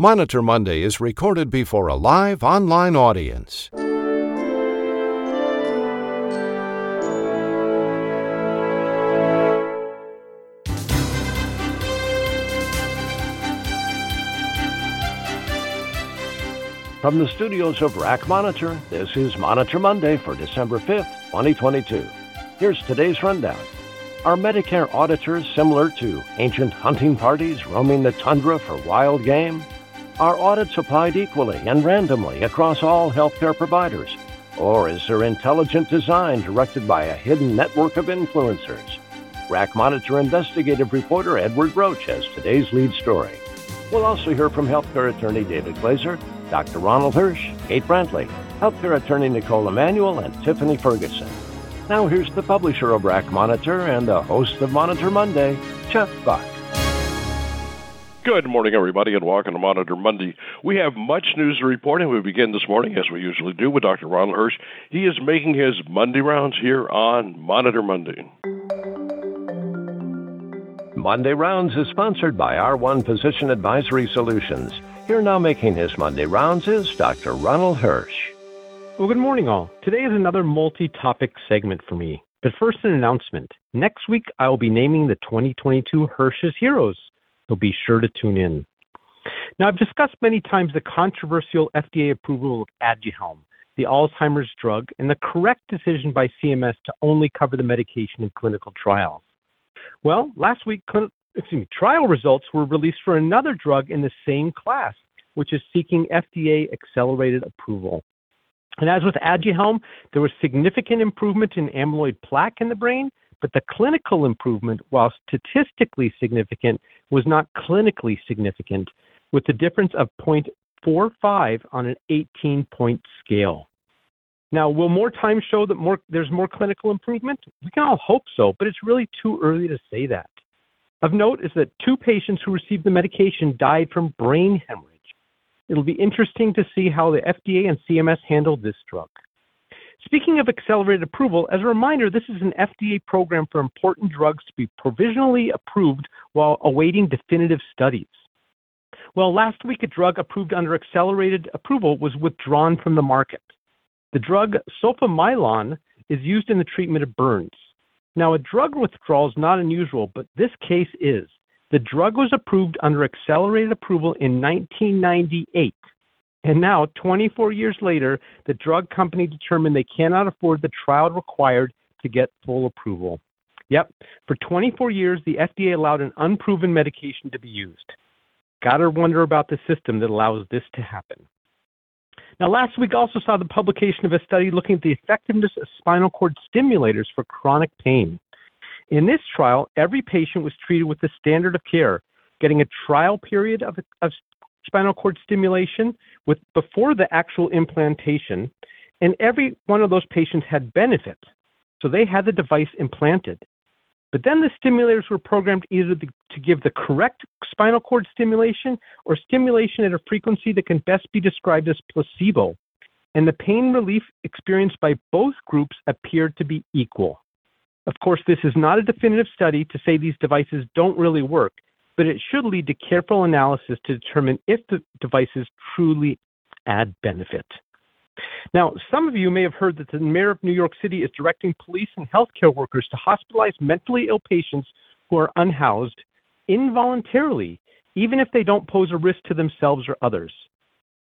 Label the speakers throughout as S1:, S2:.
S1: Monitor Monday is recorded before a live online audience.
S2: From the studios of RAC Monitor, this is Monitor Monday for December 5th, 2022. Here's today's rundown. Are Medicare auditors similar to ancient hunting parties roaming the tundra for wild game? Are audits applied equally and randomly across all healthcare providers? Or is there intelligent design directed by a hidden network of influencers? RAC Monitor investigative reporter Edward Roach has today's lead story. We'll also hear from healthcare attorney David Glazer, Dr. Ronald Hirsch, Kate Brantley, healthcare attorney Nicole Emanuel, and Tiffany Ferguson. Now here's the publisher of RAC Monitor and the host of Monitor Monday, Chuck Buck.
S3: Good morning, everybody, and welcome to Monitor Monday. We have much news to report, and we begin this morning, as we usually do, with Dr. Ronald Hirsch. He is making his Monday rounds here on Monitor Monday.
S2: Monday Rounds is sponsored by R1 Physician Advisory Solutions. Here now making his Monday rounds is Dr. Ronald Hirsch.
S4: Well, good morning, all. Today is another multi topic segment for me. But first, an announcement. Next week, I will be naming the 2022 Hirsch's Heroes, so be sure to tune in. Now, I've discussed many times the controversial FDA approval of Aduhelm, the Alzheimer's drug, and the correct decision by CMS to only cover the medication in clinical trials. Well, last week, excuse me, trial results were released for another drug in the same class, which is seeking FDA accelerated approval. And as with Aduhelm, there was significant improvement in amyloid plaque in the brain, but the clinical improvement, while statistically significant, was not clinically significant, with a difference of 0.45 on an 18 point scale. Now, will more time show that more there's more clinical improvement? We can all hope so, but it's really too early to say that. Of note is that two patients who received the medication died from brain hemorrhage. It'll be interesting to see how the FDA and CMS handle this drug. Speaking of accelerated approval, as a reminder, this is an FDA program for important drugs to be provisionally approved while awaiting definitive studies. Well, last week, a drug approved under accelerated approval was withdrawn from the market. The drug Sulfamylon is used in the treatment of burns. Now, a drug withdrawal is not unusual, but this case is. The drug was approved under accelerated approval in 1998. And now, 24 years later, the drug company determined they cannot afford the trial required to get full approval. Yep, for 24 years, the FDA allowed an unproven medication to be used. Gotta wonder about the system that allows this to happen. Now, last week also saw the publication of a study looking at the effectiveness of spinal cord stimulators for chronic pain. In this trial, every patient was treated with the standard of care, getting a trial period of, of spinal cord stimulation with before the actual implantation, and every one of those patients had benefit. So they had the device implanted. But then the stimulators were programmed either to give the correct spinal cord stimulation or stimulation at a frequency that can best be described as placebo. And the pain relief experienced by both groups appeared to be equal. Of course, this is not a definitive study to say these devices don't really work, but it should lead to careful analysis to determine if the devices truly add benefit. Now, some of you may have heard that the mayor of New York City is directing police and healthcare workers to hospitalize mentally ill patients who are unhoused involuntarily, even if they don't pose a risk to themselves or others.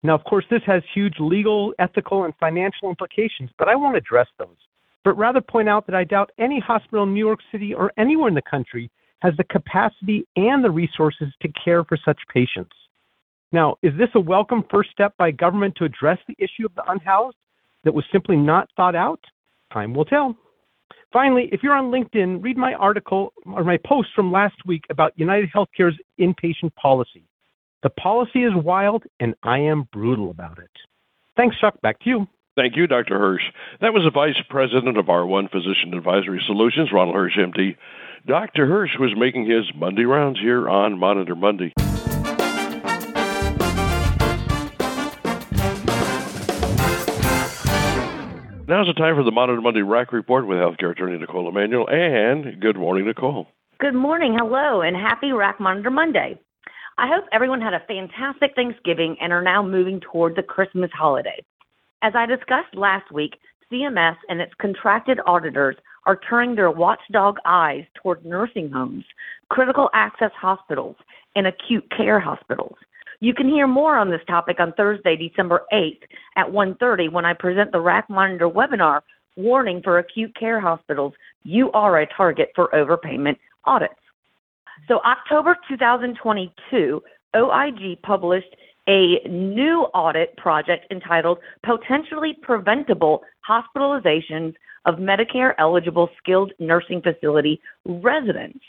S4: Now, of course, this has huge legal, ethical, and financial implications, but I won't address those, but rather point out that I doubt any hospital in New York City or anywhere in the country has the capacity and the resources to care for such patients. Now, is this a welcome first step by government to address the issue of the unhoused that was simply not thought out? Time will tell. Finally, if you're on LinkedIn, read my article or my post from last week about United Healthcare's inpatient policy. The policy is wild, and I am brutal about it. Thanks, Chuck. Back to you.
S3: Thank you, Dr. Hirsch. That was the Vice President of R1 Physician Advisory Solutions, Ronald Hirsch, MD. Dr. Hirsch was making his Monday rounds here on Monitor Monday. Now's the time for the Monitor Monday RAC Report with healthcare attorney Nicole Emanuel. And good morning, Nicole.
S5: Good morning. Hello, and happy RAC Monitor Monday. I hope everyone had a fantastic Thanksgiving and are now moving toward the Christmas holiday. As I discussed last week, CMS and its contracted auditors are turning their watchdog eyes toward nursing homes, critical access hospitals, and acute care hospitals. You can hear more on this topic on Thursday, December 8th at 1:30 when I present the RAC Monitor webinar warning for acute care hospitals. You are a target for overpayment audits. So October 2022, OIG published a new audit project entitled Potentially Preventable Hospitalizations of Medicare Eligible Skilled Nursing Facility Residents.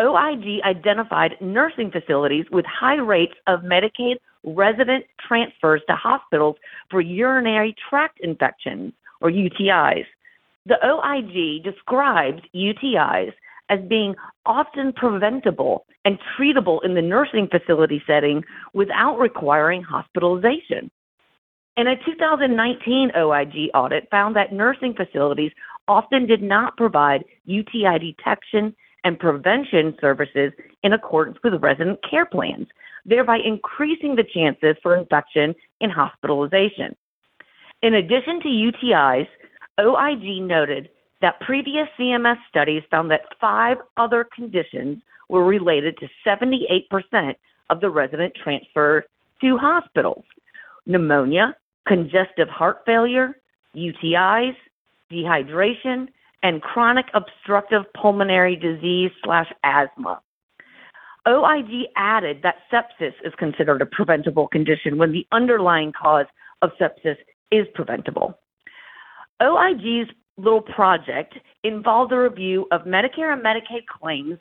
S5: OIG identified nursing facilities with high rates of Medicaid resident transfers to hospitals for urinary tract infections, or UTIs. The OIG describes UTIs as being often preventable and treatable in the nursing facility setting without requiring hospitalization. And a 2019 OIG audit found that nursing facilities often did not provide UTI detection and prevention services in accordance with resident care plans, thereby increasing the chances for infection and hospitalization. In addition to UTIs, OIG noted that previous CMS studies found that five other conditions were related to 78% of the resident transfer to hospitals pneumonia, congestive heart failure, UTIs, dehydration, and chronic obstructive pulmonary disease slash asthma. OIG added that sepsis is considered a preventable condition when the underlying cause of sepsis is preventable. OIG's little project involved a review of Medicare and Medicaid claims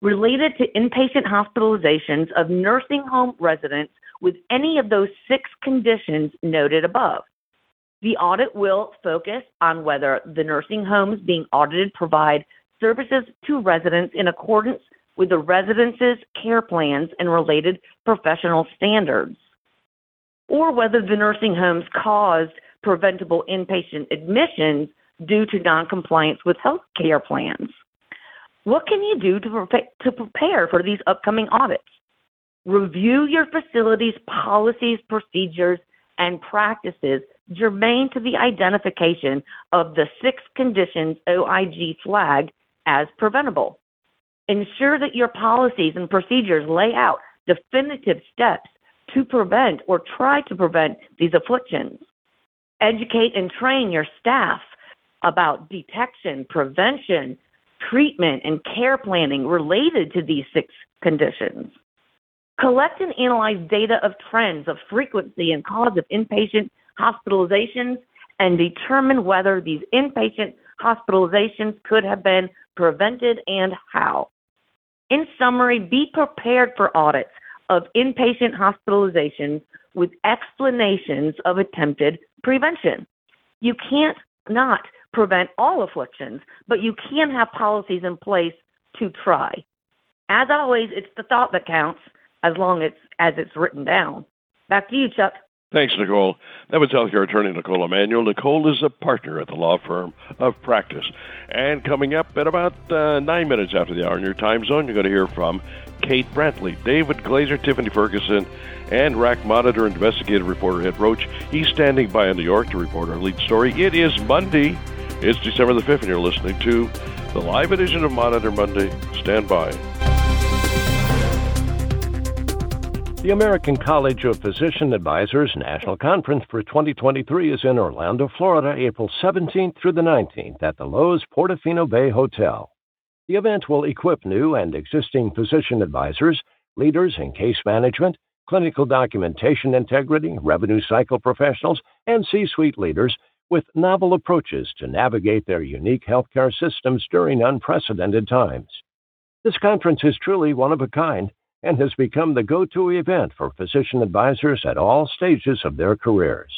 S5: related to inpatient hospitalizations of nursing home residents with any of those six conditions noted above. The audit will focus on whether the nursing homes being audited provide services to residents in accordance with the residence's care plans and related professional standards, or whether the nursing homes caused preventable inpatient admissions due to noncompliance with health care plans. What can you do to, pre- to prepare for these upcoming audits? Review your facility's policies, procedures, and practices germane to the identification of the six conditions OIG flagged as preventable. Ensure that your policies and procedures lay out definitive steps to prevent or try to prevent these afflictions. Educate and train your staff about detection, prevention, treatment, and care planning related to these six conditions. Collect and analyze data of trends of frequency and cause of inpatient hospitalizations and determine whether these inpatient hospitalizations could have been prevented and how. In summary, be prepared for audits of inpatient hospitalizations with explanations of attempted prevention. You can't not prevent all afflictions, but you can have policies in place to try. As always, it's the thought that counts as long as, as it's written down. Back to you, Chuck.
S3: Thanks, Nicole. That was healthcare attorney Nicole Emanuel. Nicole is a partner at the law firm of Practus. And coming up at about uh, nine minutes after the hour in your time zone, you're going to hear from Kate Brantley, David Glazer, Tiffany Ferguson, and RAC Monitor investigative reporter Ed Roach. He's standing by in New York to report our lead story. It is Monday. It's December the 5th, and you're listening to the live edition of Monitor Monday. Stand by.
S2: The American College of Physician Advisors National Conference for 2023 is in Orlando, Florida, April 17th through the 19th at the Loews Portofino Bay Hotel. The event will equip new and existing physician advisors, leaders in case management, clinical documentation integrity, revenue cycle professionals, and C suite leaders with novel approaches to navigate their unique healthcare systems during unprecedented times. This conference is truly one of a kind and has become the go to event for physician advisors at all stages of their careers.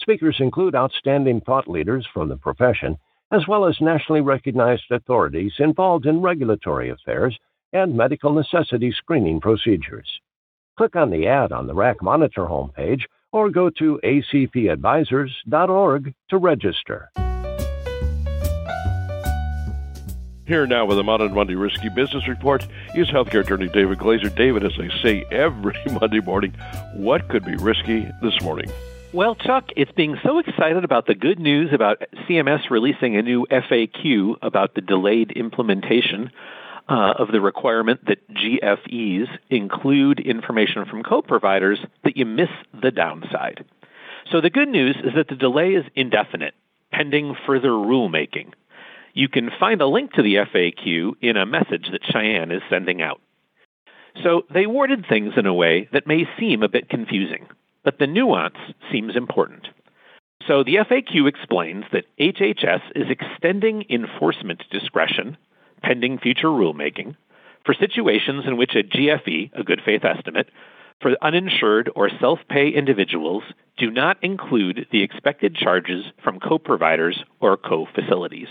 S2: Speakers include outstanding thought leaders from the profession, as well as nationally recognized authorities involved in regulatory affairs and medical necessity screening procedures. Click on the ad on the RAC Monitor homepage or go to acpadvisors.org to register.
S3: Here now with the Monitor Monday Risky Business Report is healthcare attorney David Glazer. David, as I say every Monday morning, what could be risky this morning?
S6: Well, Chuck, it's being so excited about the good news about CMS releasing a new FAQ about the delayed implementation uh, of the requirement that GFEs include information from co-providers that you miss the downside. So the good news is that the delay is indefinite, pending further rulemaking. You can find a link to the FAQ in a message that Cheyenne is sending out. So they worded things in a way that may seem a bit confusing, but the nuance seems important. So the FAQ explains that HHS is extending enforcement discretion, pending future rulemaking, for situations in which a GFE, a good faith estimate, for uninsured or self pay individuals do not include the expected charges from co providers or co facilities.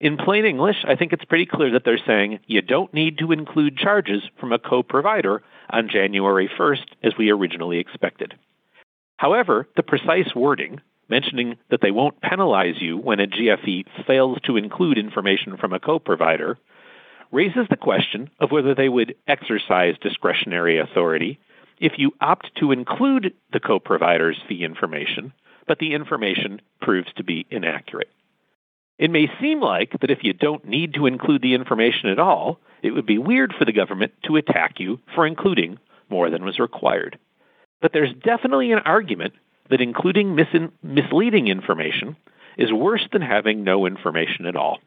S6: In plain English, I think it's pretty clear that they're saying you don't need to include charges from a co provider on January 1st as we originally expected. However, the precise wording, mentioning that they won't penalize you when a GFE fails to include information from a co provider, raises the question of whether they would exercise discretionary authority if you opt to include the co provider's fee information, but the information proves to be inaccurate. It may seem like that if you don't need to include the information at all, it would be weird for the government to attack you for including more than was required. But there's definitely an argument that including mis- misleading information is worse than having no information at all.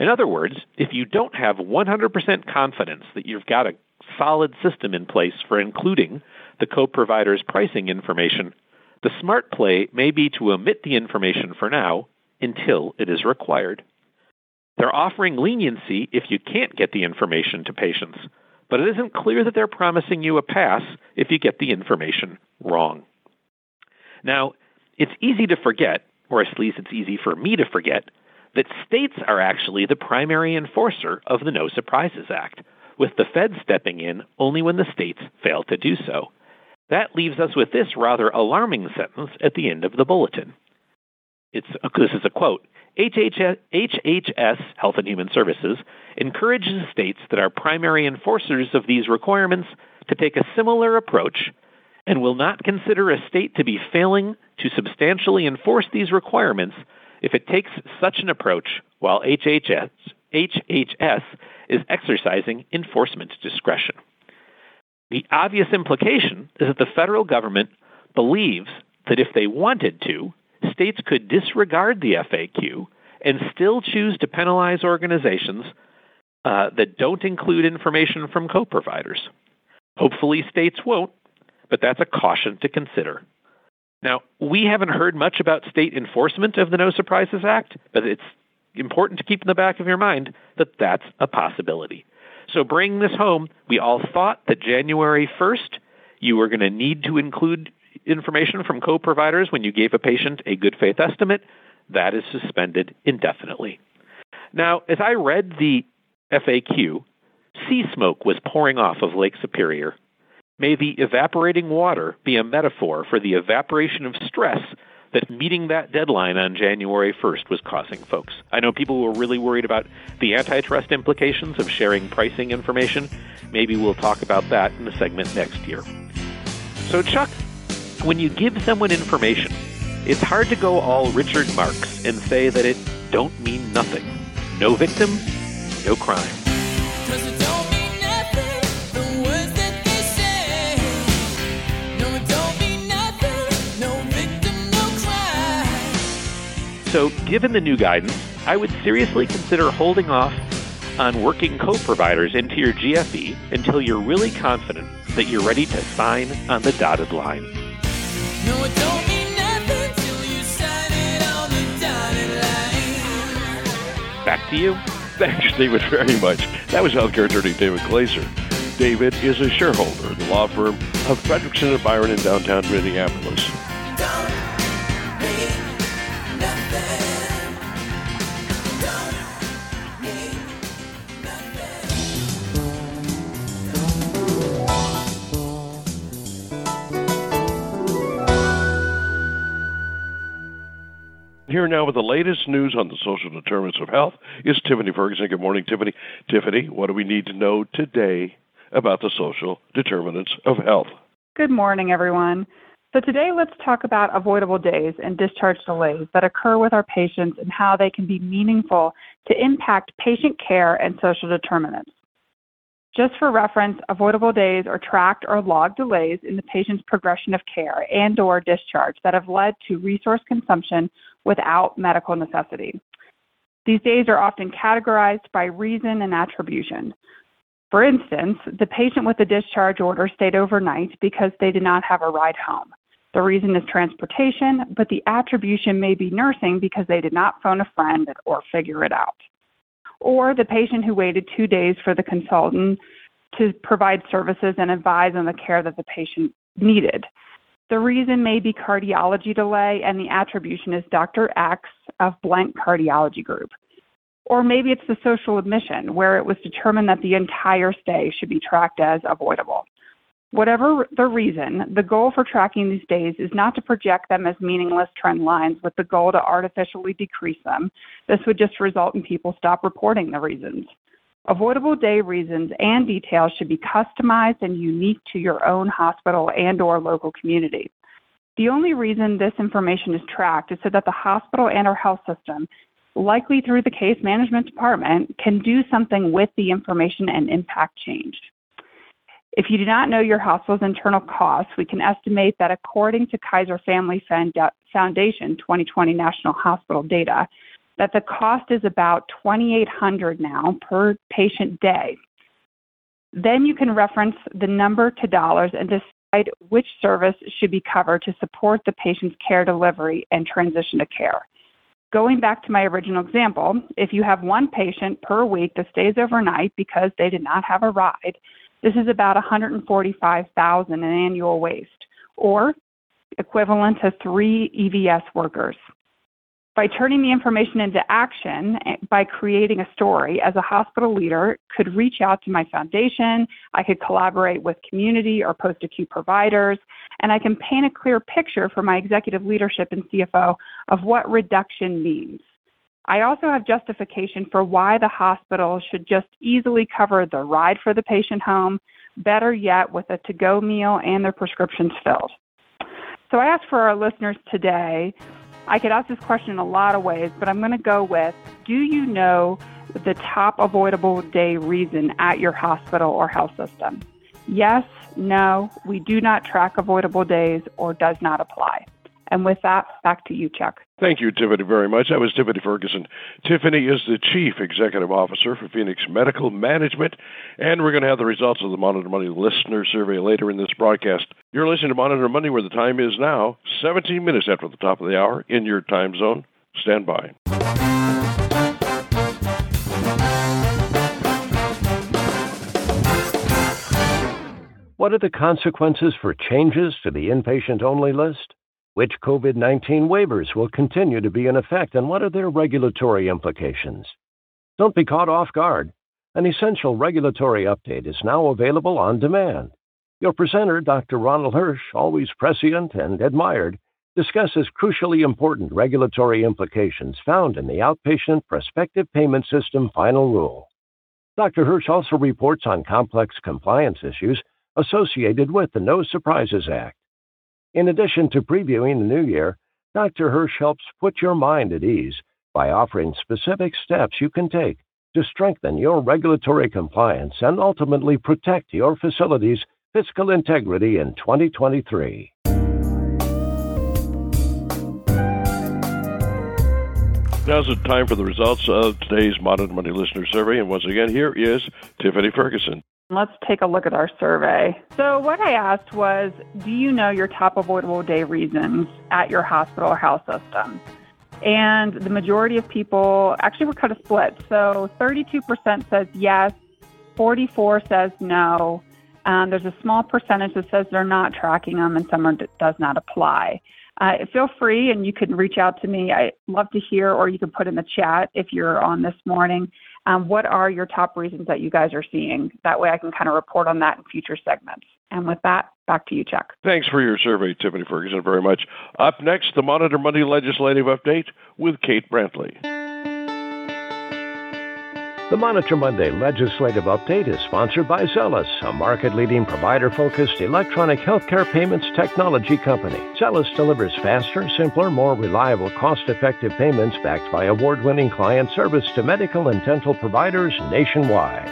S6: In other words, if you don't have 100% confidence that you've got a solid system in place for including the co provider's pricing information, the smart play may be to omit the information for now until it is required. They're offering leniency if you can't get the information to patients, but it isn't clear that they're promising you a pass if you get the information wrong. Now, it's easy to forget, or at least it's easy for me to forget, that states are actually the primary enforcer of the No Surprises Act, with the Fed stepping in only when the states fail to do so. That leaves us with this rather alarming sentence at the end of the bulletin. It's, this is a quote. HHS, HHS, Health and Human Services, encourages states that are primary enforcers of these requirements to take a similar approach and will not consider a state to be failing to substantially enforce these requirements if it takes such an approach while HHS, HHS is exercising enforcement discretion. The obvious implication is that the federal government believes that if they wanted to, states could disregard the FAQ and still choose to penalize organizations uh, that don't include information from co providers. Hopefully, states won't, but that's a caution to consider. Now, we haven't heard much about state enforcement of the No Surprises Act, but it's important to keep in the back of your mind that that's a possibility. So, bringing this home, we all thought that January 1st, you were going to need to include information from co providers when you gave a patient a good faith estimate. That is suspended indefinitely. Now, as I read the FAQ, sea smoke was pouring off of Lake Superior May the evaporating water be a metaphor for the evaporation of stress that meeting that deadline on January 1st was causing folks. I know people were really worried about the antitrust implications of sharing pricing information. Maybe we'll talk about that in a segment next year. So, Chuck, when you give someone information, it's hard to go all Richard Marx and say that it don't mean nothing. No victim, no crime. So, given the new guidance, I would seriously consider holding off on working co providers into your GFE until you're really confident that you're ready to sign on the dotted line. No, Back to you.
S3: Thanks, David, very much. That was healthcare attorney David Glazer. David is a shareholder in the law firm of Fredrikson and Byron in downtown Minneapolis. Here now with the latest news on the social determinants of health is Tiffany Ferguson. Good morning, Tiffany. Tiffany, what do we need to know today about the social determinants of health?
S7: Good morning, everyone. So, today let's talk about avoidable days and discharge delays that occur with our patients and how they can be meaningful to impact patient care and social determinants. Just for reference, avoidable days are tracked or logged delays in the patient's progression of care and or discharge that have led to resource consumption without medical necessity. These days are often categorized by reason and attribution. For instance, the patient with the discharge order stayed overnight because they did not have a ride home. The reason is transportation, but the attribution may be nursing because they did not phone a friend or figure it out. Or the patient who waited two days for the consultant to provide services and advise on the care that the patient needed. The reason may be cardiology delay, and the attribution is Dr. X of blank cardiology group. Or maybe it's the social admission, where it was determined that the entire stay should be tracked as avoidable. Whatever the reason, the goal for tracking these days is not to project them as meaningless trend lines with the goal to artificially decrease them. This would just result in people stop reporting the reasons. Avoidable day reasons and details should be customized and unique to your own hospital and or local community. The only reason this information is tracked is so that the hospital and our health system likely through the case management department, can do something with the information and impact change. If you do not know your hospital's internal costs, we can estimate that according to Kaiser Family Foundation 2020 National Hospital data, that the cost is about 2800 now per patient day. Then you can reference the number to dollars and decide which service should be covered to support the patient's care delivery and transition to care. Going back to my original example, if you have one patient per week that stays overnight because they did not have a ride, this is about 145,000 in annual waste or equivalent to 3 EVS workers. By turning the information into action, eh, by creating a story, as a hospital leader, could reach out to my foundation, I could collaborate with community or post-acute providers, and I can paint a clear picture for my executive leadership and CFO of what reduction means. I also have justification for why the hospital should just easily cover the ride for the patient home, better yet, with a to go meal and their prescriptions filled. So I ask for our listeners today I could ask this question in a lot of ways, but I'm going to go with Do you know the top avoidable day reason at your hospital or health system? Yes, no, we do not track avoidable days or does not apply. And with that, back to you, Chuck.
S3: Thank you, Tiffany, very much. That was Tiffany Ferguson. Tiffany is the Chief Executive Officer for Phoenix Medical Management, and we're going to have the results of the Monitor Monday listener survey later in this broadcast. You're listening to Monitor Monday, where the time is now 17 minutes after the top of the hour in your time zone. Stand by.
S2: What are the consequences for changes to the inpatient only list? Which COVID 19 waivers will continue to be in effect and what are their regulatory implications? Don't be caught off guard. An essential regulatory update is now available on demand. Your presenter, Dr. Ronald Hirsch, always prescient and admired, discusses crucially important regulatory implications found in the Outpatient Prospective Payment System Final Rule. Dr. Hirsch also reports on complex compliance issues associated with the No Surprises Act in addition to previewing the new year, Dr. Hirsch helps put your mind at ease by offering specific steps you can take to strengthen your regulatory compliance and ultimately protect your facility's fiscal integrity in 2023.
S3: Now's the time for the results of today's Monitor Monday Listener Survey. And once again, here is Tiffany Ferguson.
S7: Let's take a look at our survey. So, what I asked was Do you know your top avoidable day reasons at your hospital or health system? And the majority of people actually were kind of split. So, 32% says yes, 44 says no. Um, there's a small percentage that says they're not tracking them, and some are, does not apply. Uh, feel free, and you can reach out to me. I love to hear, or you can put in the chat if you're on this morning um, what are your top reasons that you guys are seeing? That way I can kind of report on that in future segments. And with that, back to you, Chuck.
S3: Thanks for your survey, Tiffany Ferguson, very much. Up next, the Monitor Monday legislative update with Kate Brantley.
S2: The Monitor Monday legislative update is sponsored by Zelis, a market leading provider focused electronic healthcare payments technology company. Zelis delivers faster, simpler, more reliable, cost effective payments backed by award winning client service to medical and dental providers nationwide.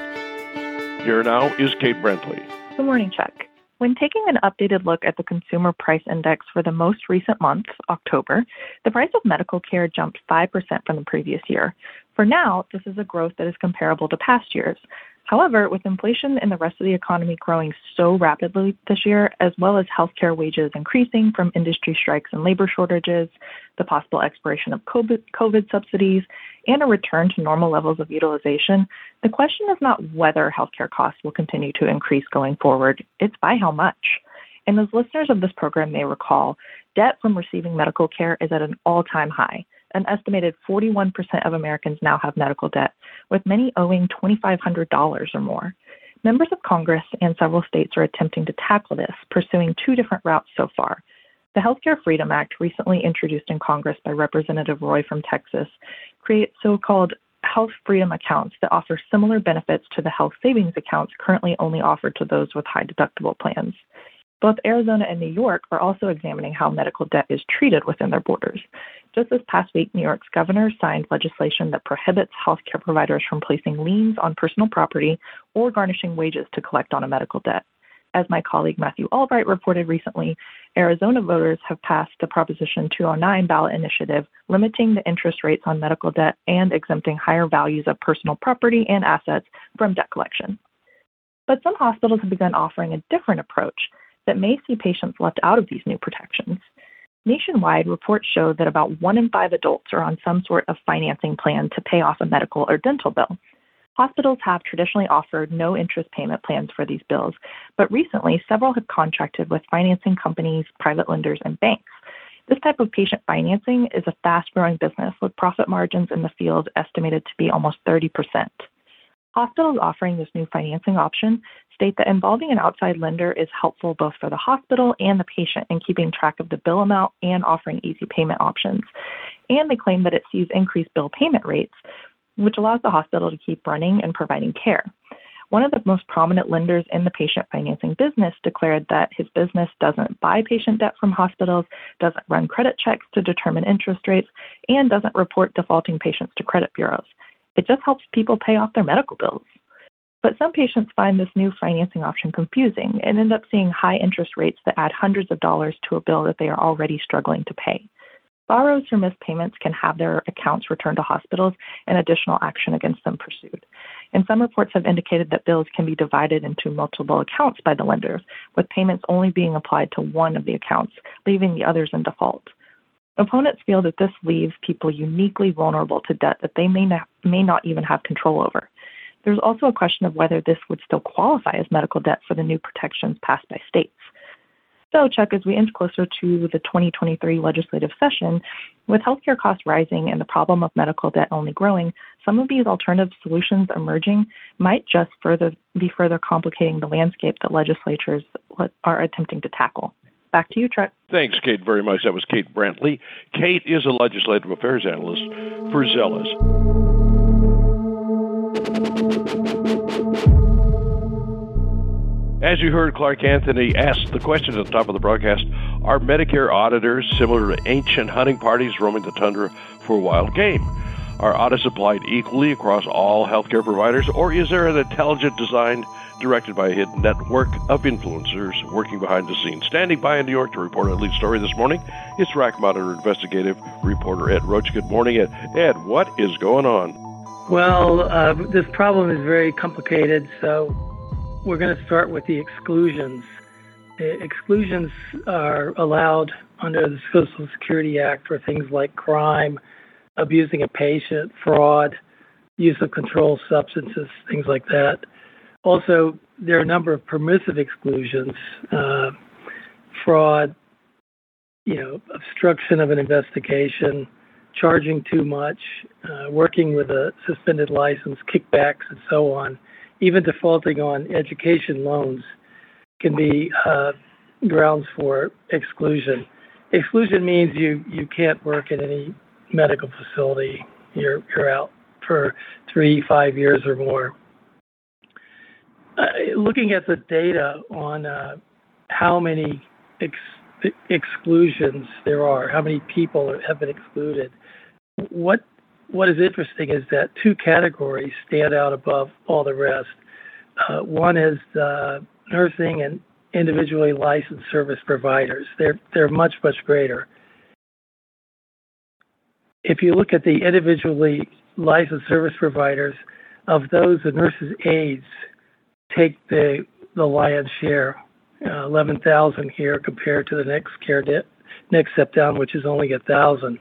S3: Here now is Kate Brantley.
S8: Good morning, Chuck. When taking an updated look at the Consumer Price Index for the most recent month, October, the price of medical care jumped 5% from the previous year. For now, this is a growth that is comparable to past years. However, with inflation in the rest of the economy growing so rapidly this year, as well as healthcare wages increasing from industry strikes and labor shortages, the possible expiration of COVID, COVID subsidies, and a return to normal levels of utilization, the question is not whether healthcare costs will continue to increase going forward, it's by how much. And as listeners of this program may recall, debt from receiving medical care is at an all time high. An estimated 41% of Americans now have medical debt, with many owing $2,500 or more. Members of Congress and several states are attempting to tackle this, pursuing two different routes so far. The Healthcare Freedom Act, recently introduced in Congress by Representative Roy from Texas, creates so called health freedom accounts that offer similar benefits to the health savings accounts currently only offered to those with high deductible plans. Both Arizona and New York are also examining how medical debt is treated within their borders. Just this past week, New York's governor signed legislation that prohibits healthcare providers from placing liens on personal property or garnishing wages to collect on a medical debt. As my colleague Matthew Albright reported recently, Arizona voters have passed the Proposition 209 ballot initiative limiting the interest rates on medical debt and exempting higher values of personal property and assets from debt collection. But some hospitals have begun offering a different approach that may see patients left out of these new protections. Nationwide, reports show that about one in five adults are on some sort of financing plan to pay off a medical or dental bill. Hospitals have traditionally offered no interest payment plans for these bills, but recently several have contracted with financing companies, private lenders, and banks. This type of patient financing is a fast growing business with profit margins in the field estimated to be almost 30%. Hospitals offering this new financing option state that involving an outside lender is helpful both for the hospital and the patient in keeping track of the bill amount and offering easy payment options. And they claim that it sees increased bill payment rates, which allows the hospital to keep running and providing care. One of the most prominent lenders in the patient financing business declared that his business doesn't buy patient debt from hospitals, doesn't run credit checks to determine interest rates, and doesn't report defaulting patients to credit bureaus. It just helps people pay off their medical bills. But some patients find this new financing option confusing and end up seeing high interest rates that add hundreds of dollars to a bill that they are already struggling to pay. Borrowers who miss payments can have their accounts returned to hospitals and additional action against them pursued. And some reports have indicated that bills can be divided into multiple accounts by the lenders, with payments only being applied to one of the accounts, leaving the others in default. Opponents feel that this leaves people uniquely vulnerable to debt that they may not, may not even have control over. There's also a question of whether this would still qualify as medical debt for the new protections passed by states. So, Chuck, as we inch closer to the 2023 legislative session, with healthcare costs rising and the problem of medical debt only growing, some of these alternative solutions emerging might just further be further complicating the landscape that legislatures are attempting to tackle. Back to you, Trent.
S3: Thanks, Kate, very much. That was Kate Brantley. Kate is a legislative affairs analyst for Zelis. As you heard, Clark Anthony asked the question at the top of the broadcast Are Medicare auditors similar to ancient hunting parties roaming the tundra for wild game? Are audits applied equally across all healthcare providers, or is there an intelligent design directed by a hidden network of influencers working behind the scenes? Standing by in New York to report our lead story this morning, it's RAC Monitor investigative reporter Ed Roach. Good morning, Ed. Ed, what is going on?
S9: Well, uh, this problem is very complicated, so we're going to start with the exclusions. The exclusions are allowed under the Social Security Act for things like crime, abusing a patient, fraud, use of controlled substances, things like that. Also, there are a number of permissive exclusions, uh, fraud, you know, obstruction of an investigation, charging too much, uh, working with a suspended license, kickbacks, and so on, even defaulting on education loans. can be uh, grounds for exclusion. Exclusion means you, you can't work in any medical facility. You're, you're out for three, five years or more. Uh, looking at the data on uh, how many ex- exclusions there are, how many people have been excluded, what what is interesting is that two categories stand out above all the rest. Uh, one is uh, nursing and individually licensed service providers. They're they're much much greater. If you look at the individually licensed service providers, of those, the nurses' aides take the the lion's share, uh, eleven thousand here compared to the next care di- next step down, which is only a thousand.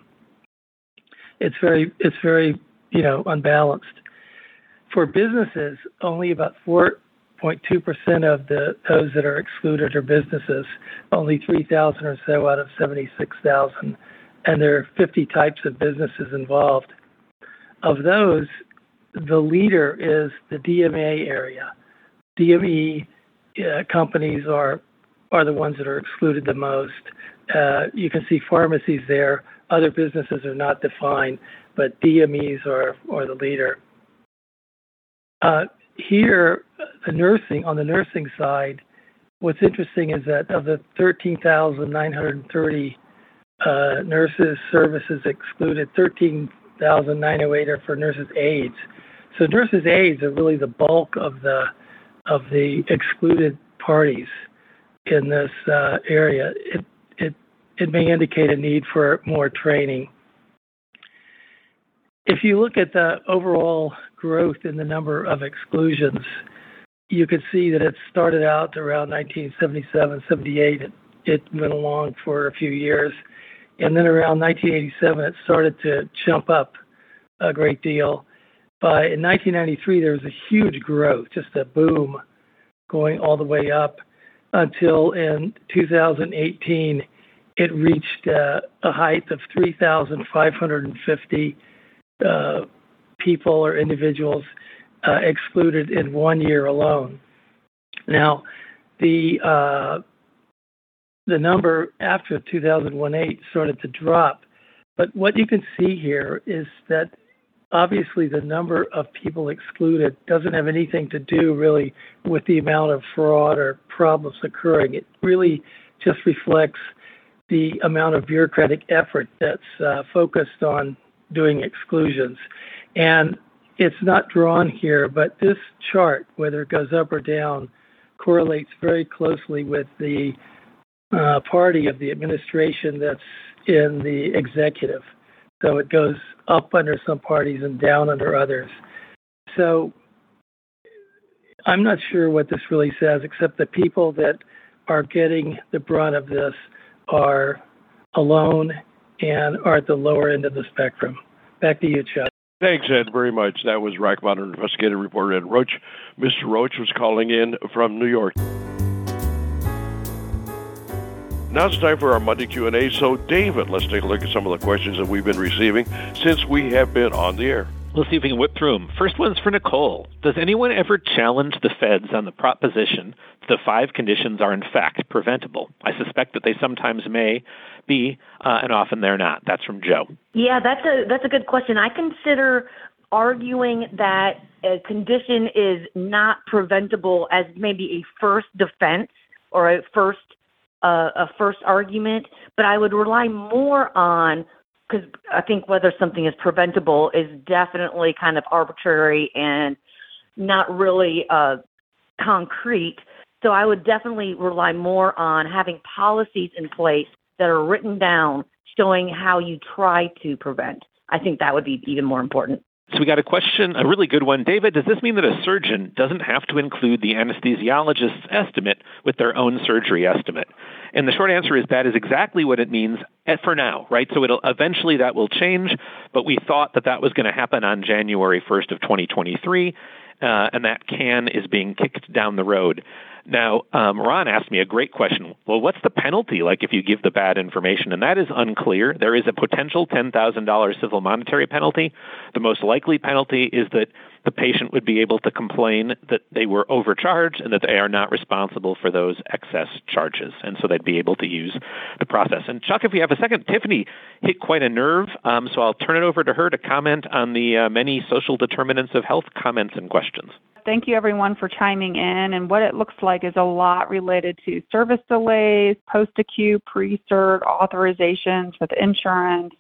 S9: It's very it's very you know unbalanced. For businesses, only about four 0.2% of the those that are excluded are businesses, only 3,000 or so out of 76,000, and there are 50 types of businesses involved. Of those, the leader is the DME area. DME uh, companies are are the ones that are excluded the most. Uh, you can see pharmacies there. Other businesses are not defined, but DMEs are are the leader. Uh, here, the nursing on the nursing side, what's interesting is that of the 13,930 uh, nurses services excluded, 13,908 are for nurses aides. So nurses aides are really the bulk of the of the excluded parties in this uh, area. It it it may indicate a need for more training. If you look at the overall growth in the number of exclusions, you could see that it started out around 1977, 78. It, it went along for a few years. And then around 1987, it started to jump up a great deal. By in 1993, there was a huge growth, just a boom going all the way up until in 2018, it reached uh, a height of 3,550 uh, people or individuals uh, excluded in one year alone. Now, the uh, the number after 2001-8 started to drop, but what you can see here is that obviously the number of people excluded doesn't have anything to do really with the amount of fraud or problems occurring. It really just reflects the amount of bureaucratic effort that's uh, focused on doing exclusions. And it's not drawn here, but this chart, whether it goes up or down, correlates very closely with the uh, party of the administration that's in the executive. So it goes up under some parties and down under others. So I'm not sure what this really says, except the people that are getting the brunt of this are alone and are at the lower end of the spectrum. Back to you, Chuck.
S3: Thanks, Ed, very much. That was RAC Monitor investigative reporter Ed Roach. Mr. Roach was calling in from New York. Now it's time for our Monday Q&A. So, David, let's take a look at some of the questions that we've been receiving since we have been on the air.
S6: Let's see if we can whip through them. First one's for Nicole. Does anyone ever challenge the feds on the proposition that the five conditions are in fact preventable? I suspect that they sometimes may be, uh, and often they're not. That's from Joe.
S5: Yeah, that's a that's a good question. I consider arguing that a condition is not preventable as maybe a first defense or a first uh, a first argument, but I would rely more on because I think whether something is preventable is definitely kind of arbitrary and not really uh, concrete. So I would definitely rely more on having policies in place that are written down showing how you try to prevent. I think that would be even more important.
S6: So we got a question, a really good one. David, does this mean that a surgeon doesn't have to include the anesthesiologist's estimate with their own surgery estimate? And the short answer is that is exactly what it means eh, for now, right? So it'll eventually that will change, but we thought that that was going to happen on January 1st of 2023, uh, and that can is being kicked down the road. Now, um, Ron asked me a great question. Well, what's the penalty like if you give the bad information? And that is unclear. There is a potential $10,000 civil monetary penalty. The most likely penalty is that the patient would be able to complain that they were overcharged and that they are not responsible for those excess charges. And so they'd be able to use the process. And Chuck, if you have a second, Tiffany hit quite a nerve, um, so I'll turn it over to her to comment on the uh, many social determinants of health comments and questions.
S7: Thank you, everyone, for chiming in. And what it looks like is a lot related to service delays, post acute, pre cert authorizations with insurance,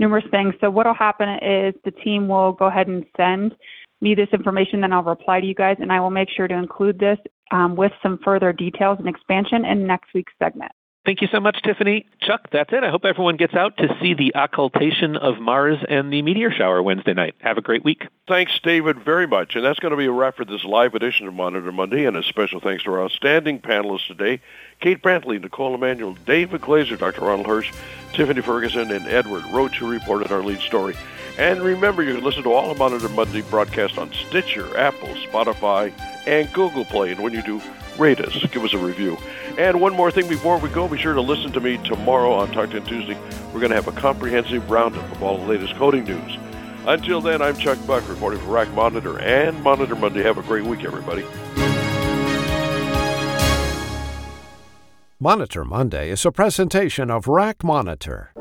S7: numerous things. So, what will happen is the team will go ahead and send me this information, then I'll reply to you guys, and I will make sure to include this um, with some further details and expansion in next week's segment.
S6: Thank you so much, Tiffany. Chuck, that's it. I hope everyone gets out to see the occultation of Mars and the meteor shower Wednesday night. Have a great week.
S3: Thanks, David, very much. And that's going to be a wrap for this live edition of Monitor Monday. And a special thanks to our outstanding panelists today Kate Brantley, Knicole Emanuel, David Glaser, Dr. Ronald Hirsch, Tiffany Ferguson, and Edward Roche, who reported our lead story. And remember, you can listen to all of Monitor Monday broadcast on Stitcher, Apple, Spotify, and Google Play. And when you do, rate us, give us a review. And one more thing before we go, be sure to listen to me tomorrow on Talk 10 Tuesday. We're going to have a comprehensive roundup of all the latest coding news. Until then, I'm Chuck Buck reporting for RAC Monitor and Monitor Monday. Have a great week, everybody.
S1: Monitor Monday is a presentation of RAC Monitor.